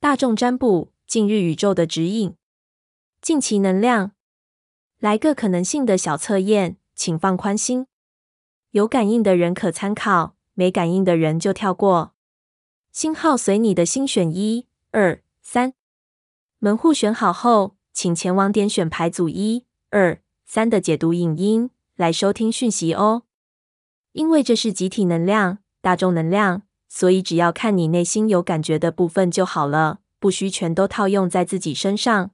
大众占卜，近日宇宙的指引，近期能量，来个可能性的小测验，请放宽心。有感应的人可参考，没感应的人就跳过。星号随你的心选一、二、三。门户选好后，请前往点选牌组一、二、三的解读影音来收听讯息哦。因为这是集体能量、大众能量，所以只要看你内心有感觉的部分就好了，不需全都套用在自己身上。